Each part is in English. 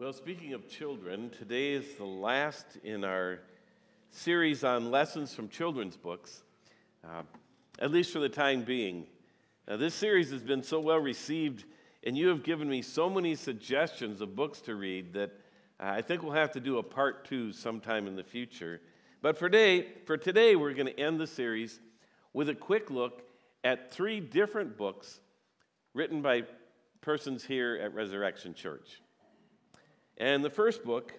Well, speaking of children, today is the last in our series on lessons from children's books, uh, at least for the time being. Now, this series has been so well received, and you have given me so many suggestions of books to read that uh, I think we'll have to do a part two sometime in the future. But for today, for today we're going to end the series with a quick look at three different books written by persons here at Resurrection Church. And the first book,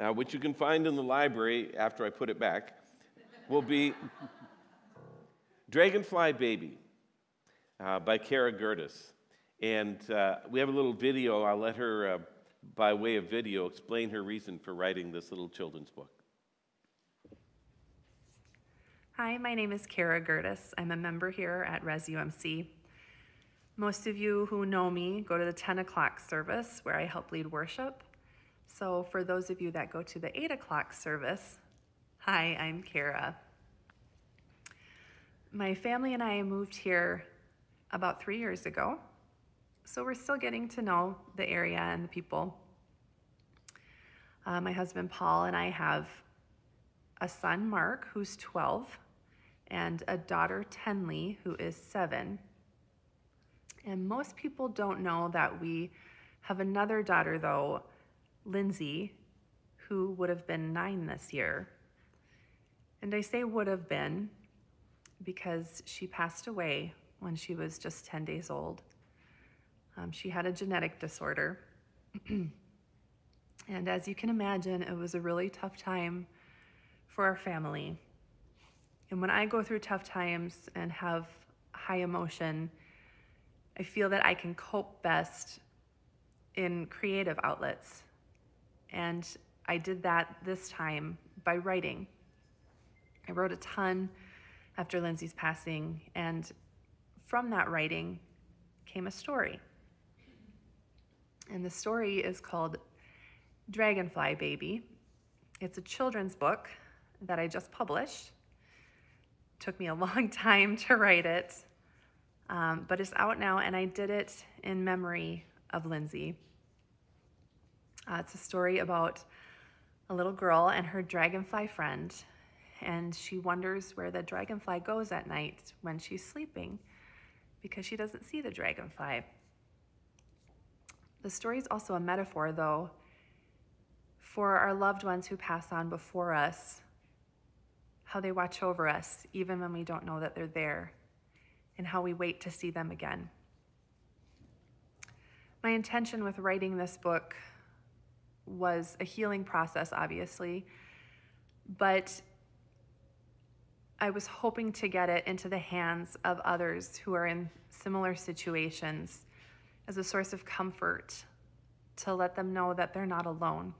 uh, which you can find in the library after I put it back, will be Dragonfly Baby uh, by Kara Gertis. And uh, we have a little video. I'll let her, uh, by way of video, explain her reason for writing this little children's book. Hi, my name is Kara Gertis. I'm a member here at Res UMC. Most of you who know me go to the 10 o'clock service where I help lead worship. So for those of you that go to the 8 o'clock service, hi, I'm Kara. My family and I moved here about three years ago, so we're still getting to know the area and the people. Uh, my husband Paul and I have a son, Mark, who's 12, and a daughter, Tenley, who is seven. And most people don't know that we have another daughter, though, Lindsay, who would have been nine this year. And I say would have been because she passed away when she was just 10 days old. Um, she had a genetic disorder. and as you can imagine, it was a really tough time for our family. And when I go through tough times and have high emotion, I feel that I can cope best in creative outlets. And I did that this time by writing. I wrote a ton after Lindsay's passing, and from that writing came a story. And the story is called Dragonfly Baby. It's a children's book that I just published. It took me a long time to write it, um, but it's out now, and I did it in memory of Lindsay. Uh, it's a story about a little girl and her dragonfly friend, and she wonders where the dragonfly goes at night when she's sleeping because she doesn't see the dragonfly. The story is also a metaphor, though, for our loved ones who pass on before us, how they watch over us even when we don't know that they're there, and how we wait to see them again. My intention with writing this book was a healing process, obviously, but I was hoping to get it into the hands of others who are in similar situations as a source of comfort to let them know that they're not alone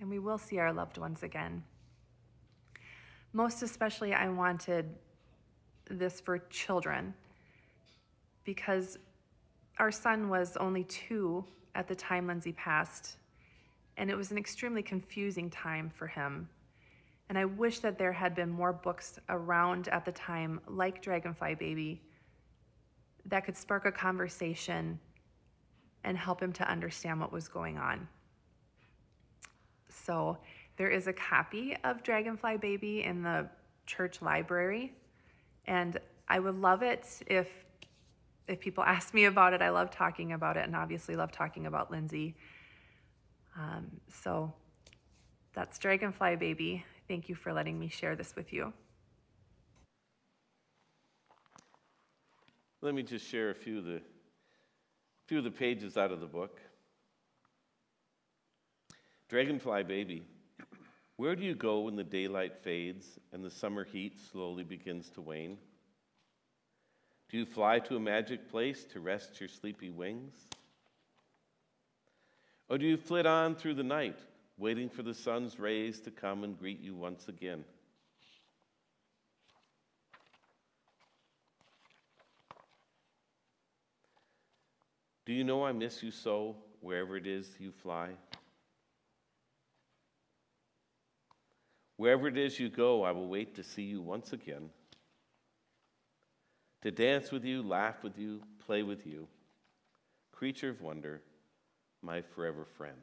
and we will see our loved ones again. Most especially, I wanted this for children because our son was only two at the time Lindsay passed, and it was an extremely confusing time for him. And I wish that there had been more books around at the time, like Dragonfly Baby, that could spark a conversation and help him to understand what was going on. So there is a copy of Dragonfly Baby in the church library, and I would love it if if people ask me about it. I love talking about it, and obviously love talking about Lindsay. Um, so that's Dragonfly Baby. Thank you for letting me share this with you. Let me just share a few of the, few of the pages out of the book. Dragonfly Baby, where do you go when the daylight fades and the summer heat slowly begins to wane? Do you fly to a magic place to rest your sleepy wings? Or do you flit on through the night, waiting for the sun's rays to come and greet you once again? Do you know I miss you so wherever it is you fly? Wherever it is you go, I will wait to see you once again, to dance with you, laugh with you, play with you. Creature of wonder, my forever friend.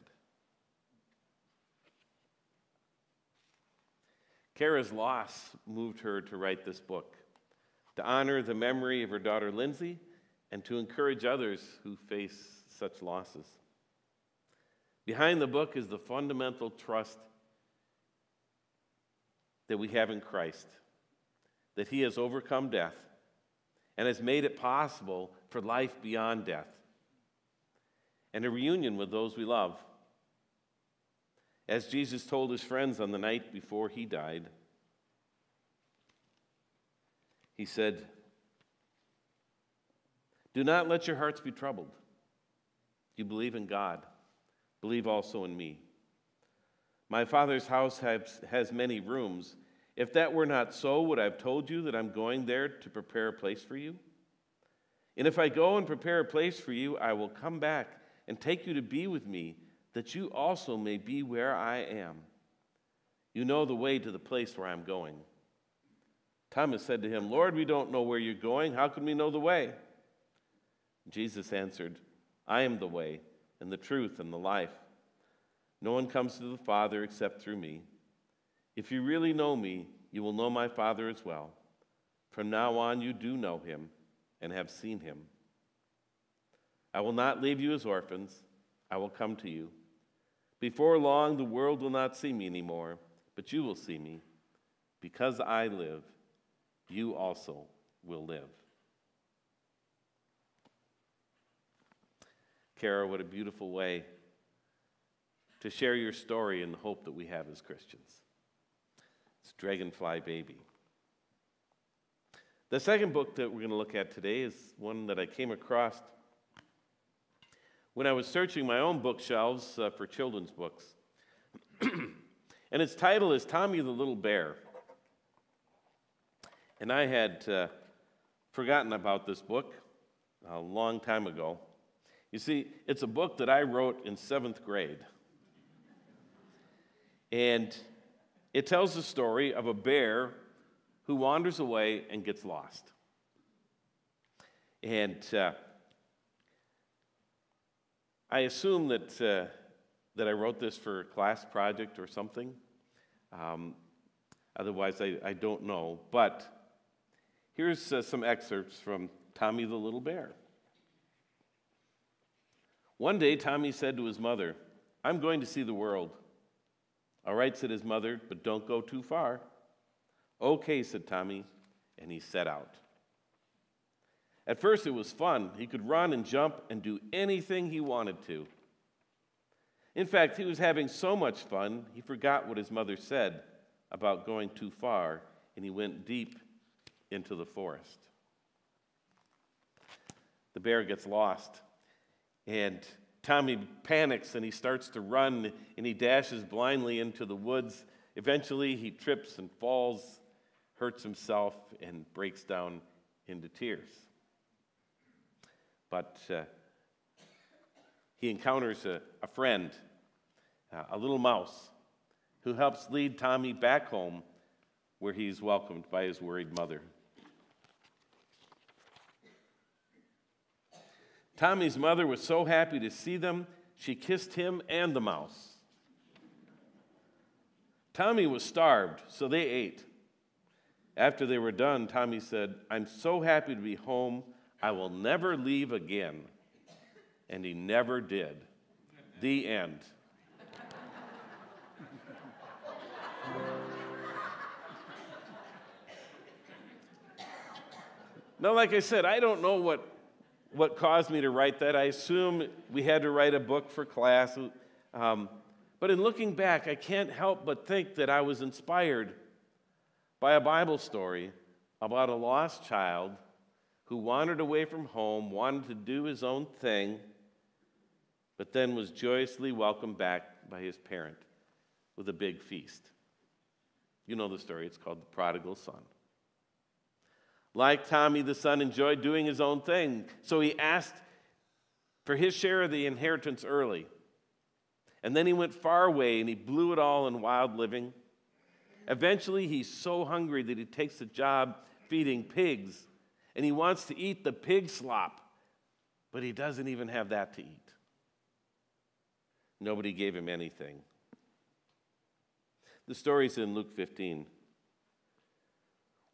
Kara's loss moved her to write this book to honor the memory of her daughter Lindsay and to encourage others who face such losses. Behind the book is the fundamental trust that we have in Christ, that He has overcome death and has made it possible for life beyond death and a reunion with those we love. As Jesus told his friends on the night before he died, he said, Do not let your hearts be troubled. You believe in God, believe also in me. My Father's house has, has many rooms. If that were not so, would I have told you that I'm going there to prepare a place for you? And if I go and prepare a place for you, I will come back and take you to be with me, that you also may be where I am. You know the way to the place where I'm going. Thomas said to him, Lord, we don't know where you're going. How can we know the way? Jesus answered, I am the way and the truth and the life. No one comes to the Father except through me. If you really know me, you will know my Father as well. From now on, you do know him and have seen him. I will not leave you as orphans, I will come to you. Before long, the world will not see me anymore, but you will see me. Because I live, you also will live. Kara, what a beautiful way to share your story and the hope that we have as Christians. It's Dragonfly Baby. The second book that we're going to look at today is one that I came across when I was searching my own bookshelves uh, for children's books. and its title is Tommy the Little Bear. And I had uh, forgotten about this book a long time ago. You see, it's a book that I wrote in seventh grade. And it tells the story of a bear who wanders away and gets lost. And uh, I assume that, uh, that I wrote this for a class project or something. Um, otherwise, I, I don't know. But here's uh, some excerpts from Tommy the Little Bear. One day, Tommy said to his mother, I'm going to see the world. All right, said his mother, but don't go too far. Okay, said Tommy, and he set out. At first, it was fun. He could run and jump and do anything he wanted to. In fact, he was having so much fun, he forgot what his mother said about going too far, and he went deep into the forest. The bear gets lost, and Tommy panics and he starts to run and he dashes blindly into the woods. Eventually, he trips and falls, hurts himself, and breaks down into tears. But uh, he encounters a, a friend, uh, a little mouse, who helps lead Tommy back home where he's welcomed by his worried mother. Tommy's mother was so happy to see them, she kissed him and the mouse. Tommy was starved, so they ate. After they were done, Tommy said, I'm so happy to be home. I will never leave again. And he never did. The end. now, like I said, I don't know what what caused me to write that. I assume we had to write a book for class. Um, but in looking back, I can't help but think that I was inspired by a Bible story about a lost child who wandered away from home, wanted to do his own thing, but then was joyously welcomed back by his parent with a big feast. You know the story, it's called The Prodigal Son. Like Tommy, the son enjoyed doing his own thing, so he asked for his share of the inheritance early. And then he went far away and he blew it all in wild living. Eventually, he's so hungry that he takes a job feeding pigs and he wants to eat the pig slop, but he doesn't even have that to eat. Nobody gave him anything. The story's in Luke 15.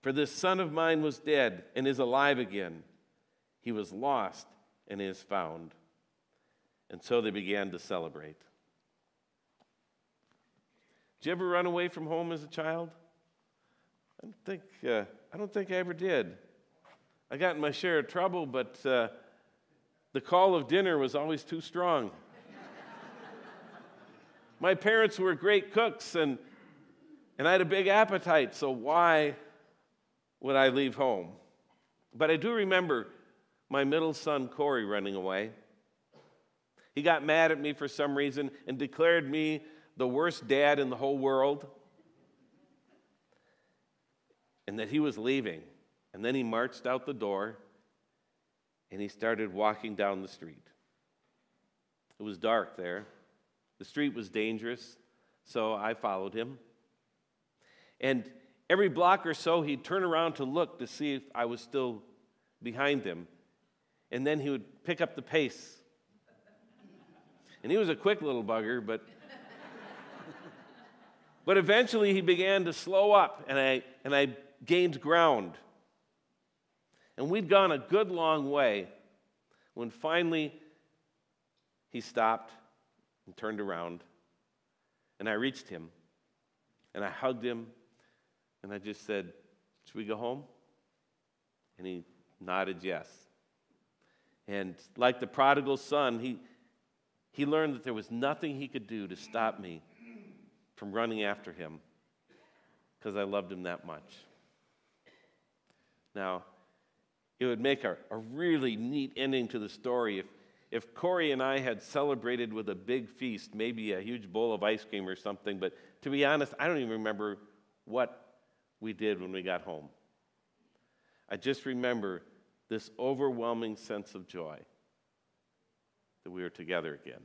For this son of mine was dead and is alive again. He was lost and is found. And so they began to celebrate. Did you ever run away from home as a child? I don't think, uh, I, don't think I ever did. I got in my share of trouble, but uh, the call of dinner was always too strong. my parents were great cooks, and, and I had a big appetite, so why would I leave home? But I do remember my middle son, Corey, running away. He got mad at me for some reason and declared me the worst dad in the whole world and that he was leaving. And then he marched out the door and he started walking down the street. It was dark there. The street was dangerous, so I followed him. And every block or so, he'd turn around to look to see if I was still behind him. And then he would pick up the pace. And he was a quick little bugger, but but eventually he began to slow up and I and I gained ground. And we'd gone a good long way when finally he stopped and turned around. And I reached him and I hugged him and I just said, Should we go home? And he nodded yes. And like the prodigal son, he, he learned that there was nothing he could do to stop me from running after him because I loved him that much. Now, it would make a, a really neat ending to the story if, if Corey and I had celebrated with a big feast, maybe a huge bowl of ice cream or something, but to be honest, I don't even remember what we did when we got home. I just remember this overwhelming sense of joy that we were together again.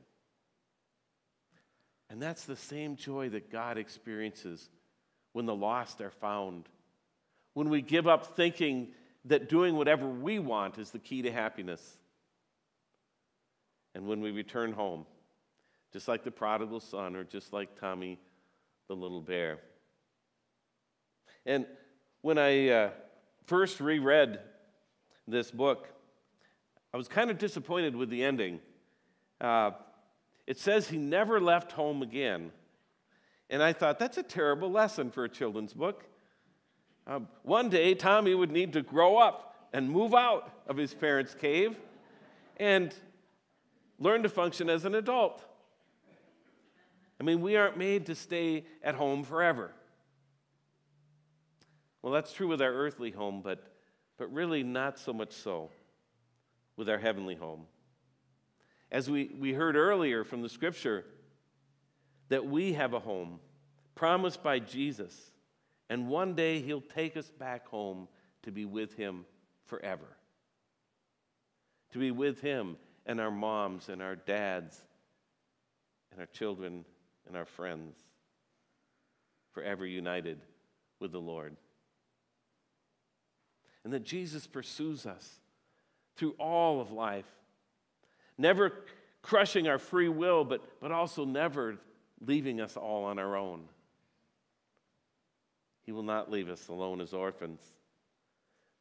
And that's the same joy that God experiences when the lost are found when we give up thinking that doing whatever we want is the key to happiness. And when we return home, just like the prodigal son or just like Tommy the little bear. And when I uh, first reread this book, I was kind of disappointed with the ending. Uh, it says he never left home again. And I thought, that's a terrible lesson for a children's book. Um, one day, Tommy would need to grow up and move out of his parents' cave and learn to function as an adult. I mean, we aren't made to stay at home forever. Well, that's true with our earthly home, but, but really not so much so with our heavenly home. As we, we heard earlier from the scripture, that we have a home promised by Jesus and one day he'll take us back home to be with him forever. To be with him and our moms and our dads and our children and our friends, forever united with the Lord. And that Jesus pursues us through all of life, never crushing our free will, but, but also never leaving us all on our own. He will not leave us alone as orphans,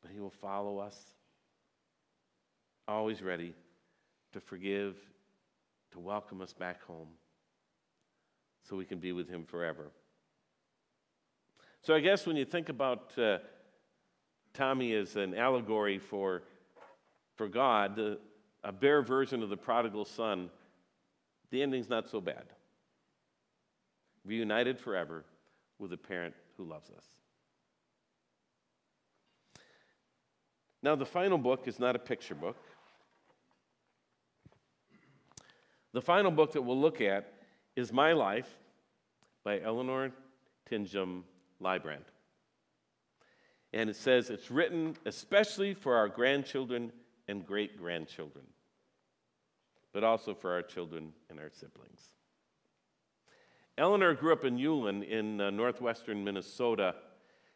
but He will follow us, always ready to forgive, to welcome us back home, so we can be with Him forever. So I guess when you think about uh, Tommy is an allegory for, for God, the, a bear version of the prodigal son, the ending's not so bad. Reunited forever with a parent who loves us. Now, the final book is not a picture book. The final book that we'll look at is My Life by Eleanor Tinjum Librand. And it says it's written especially for our grandchildren and great grandchildren, but also for our children and our siblings. Eleanor grew up in Ulen in uh, northwestern Minnesota.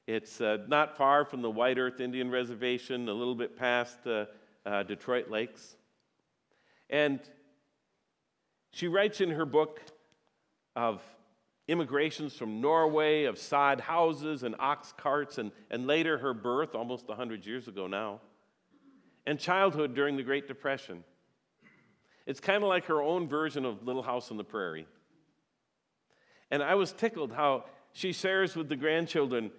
It's uh, not far from the White Earth Indian Reservation, a little bit past uh, uh Detroit Lakes. And she writes in her book of immigrations from Norway, of sod houses and ox carts, and, and later her birth, almost 100 years ago now, and childhood during the Great Depression. It's kind of like her own version of Little House on the Prairie. And I was tickled how she shares with the grandchildren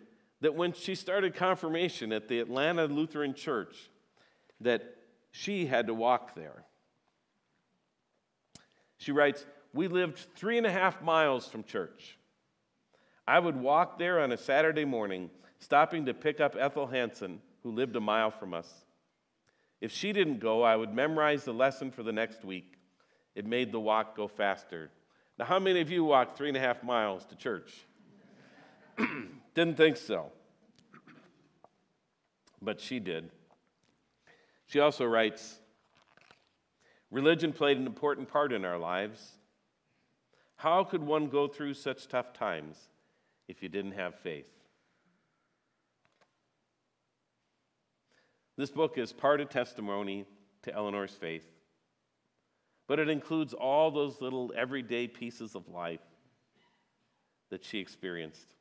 that when she started confirmation at the Atlanta Lutheran Church, that she had to walk there. She writes, we lived three and a half miles from church. I would walk there on a Saturday morning, stopping to pick up Ethel Hanson, who lived a mile from us. If she didn't go, I would memorize the lesson for the next week. It made the walk go faster. Now, how many of you walked three and a half miles to church? Didn't think so. But she did. She also writes Religion played an important part in our lives. How could one go through such tough times if you didn't have faith? This book is part of testimony to Eleanor's faith, but it includes all those little everyday pieces of life that she experienced.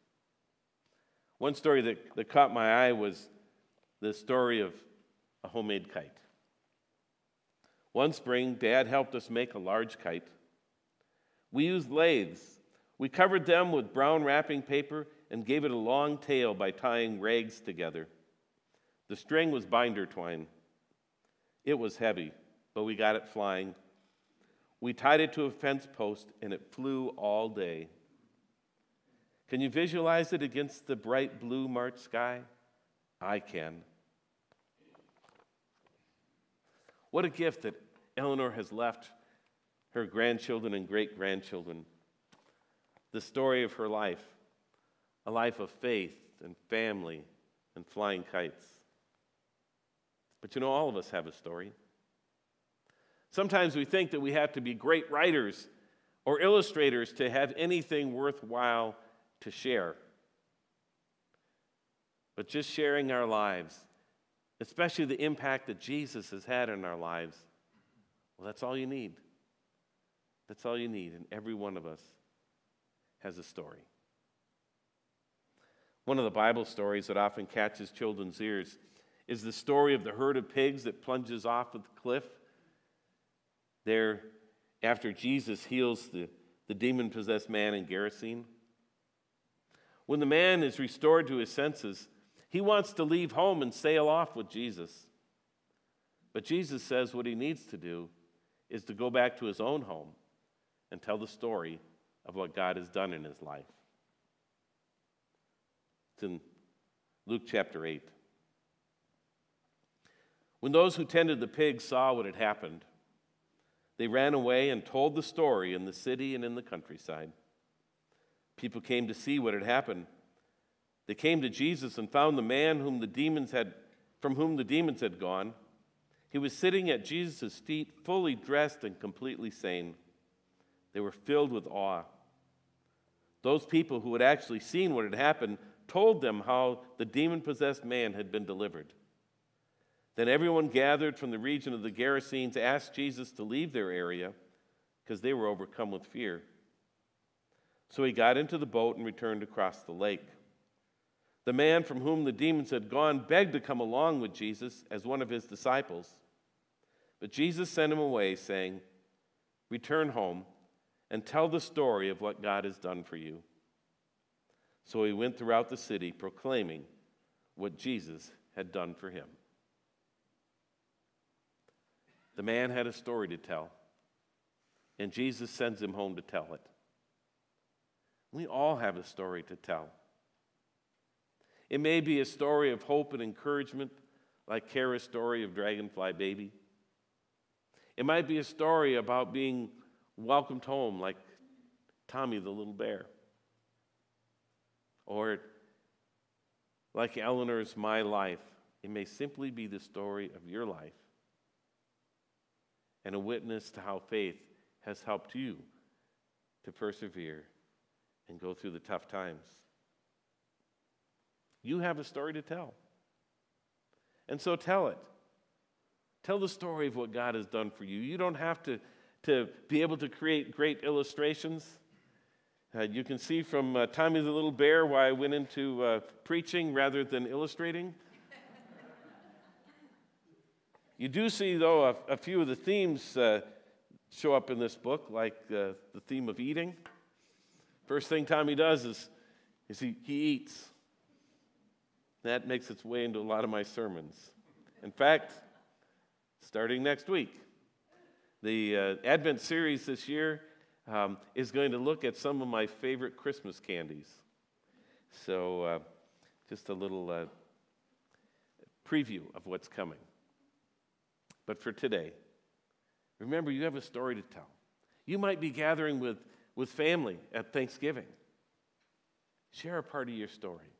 One story that, that caught my eye was the story of a homemade kite. One spring, Dad helped us make a large kite. We used lathes. We covered them with brown wrapping paper and gave it a long tail by tying rags together. The string was binder twine. It was heavy, but we got it flying. We tied it to a fence post and it flew all day. Can you visualize it against the bright blue March sky? I can. What a gift that Eleanor has left her grandchildren and great grandchildren. The story of her life, a life of faith and family and flying kites. But you know, all of us have a story. Sometimes we think that we have to be great writers or illustrators to have anything worthwhile to share. But just sharing our lives, especially the impact that Jesus has had in our lives, well, that's all you need. That's all you need, and every one of us has a story. One of the Bible stories that often catches children's ears is the story of the herd of pigs that plunges off of the cliff. There, after Jesus heals the, the demon possessed man in Gerasene. When the man is restored to his senses, he wants to leave home and sail off with Jesus. But Jesus says what he needs to do is to go back to his own home and tell the story of what God has done in his life. It's in Luke chapter 8. When those who tended the pigs saw what had happened, they ran away and told the story in the city and in the countryside. People came to see what had happened. They came to Jesus and found the man whom the demons had, from whom the demons had gone. He was sitting at Jesus' feet, fully dressed and completely sane. They were filled with awe. Those people who had actually seen what had happened told them how the demon possessed man had been delivered. Then everyone gathered from the region of the Gerasenes asked Jesus to leave their area because they were overcome with fear. So he got into the boat and returned across the lake. The man from whom the demons had gone begged to come along with Jesus as one of his disciples. But Jesus sent him away, saying, Return home and tell the story of what God has done for you. So he went throughout the city proclaiming what Jesus had done for him. The man had a story to tell, and Jesus sends him home to tell it. We all have a story to tell. It may be a story of hope and encouragement, like Kara's story of Dragonfly Baby. It might be a story about being welcomed home, like Tommy the little bear. Or like Eleanor's My Life, it may simply be the story of your life and a witness to how faith has helped you to persevere and go through the tough times. You have a story to tell. And so tell it. Tell the story of what God has done for you. You don't have to, to be able to create great illustrations. Uh, you can see from uh, Tommy the Little Bear why I went into uh, preaching rather than illustrating. you do see, though, a, a, few of the themes uh, show up in this book, like uh, the theme of eating. First thing Tommy does is, is he, he eats. That makes its way into a lot of my sermons. In fact, starting next week, the uh, Advent series this year um, is going to look at some of my favorite Christmas candies. So, uh, just a little uh, preview of what's coming. But for today, remember you have a story to tell. You might be gathering with, with family at Thanksgiving. Share a part of your story.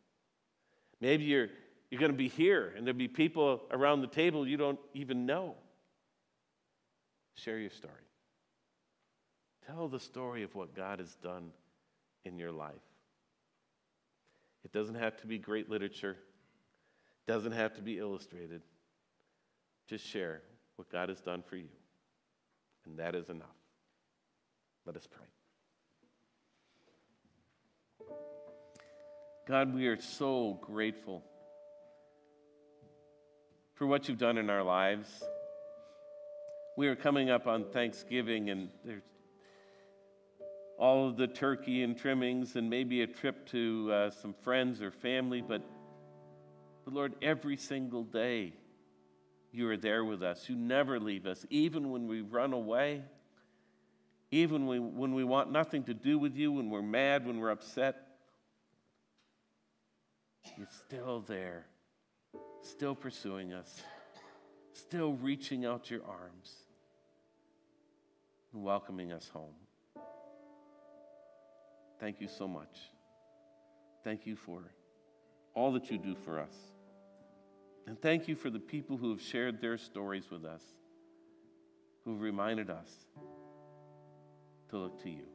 Maybe you're, you're going to be here and there'll be people around the table you don't even know. Share your story. Tell the story of what God has done in your life. It doesn't have to be great literature, it doesn't have to be illustrated. Just share what God has done for you. And that is enough. Let us pray. God, we are so grateful for what you've done in our lives. We are coming up on Thanksgiving, and there's all of the turkey and trimmings, and maybe a trip to uh, some friends or family, but, but Lord, every single day you are there with us. You never leave us, even when we run away, even when, when we want nothing to do with you, when we're mad, when we're upset. You're still there, still pursuing us, still reaching out your arms and welcoming us home. Thank you so much. Thank you for all that you do for us. And thank you for the people who have shared their stories with us, who have reminded us to look to you.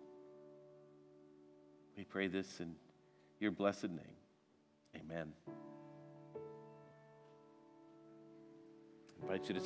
We pray this in your blessed name. Amen. I invite you to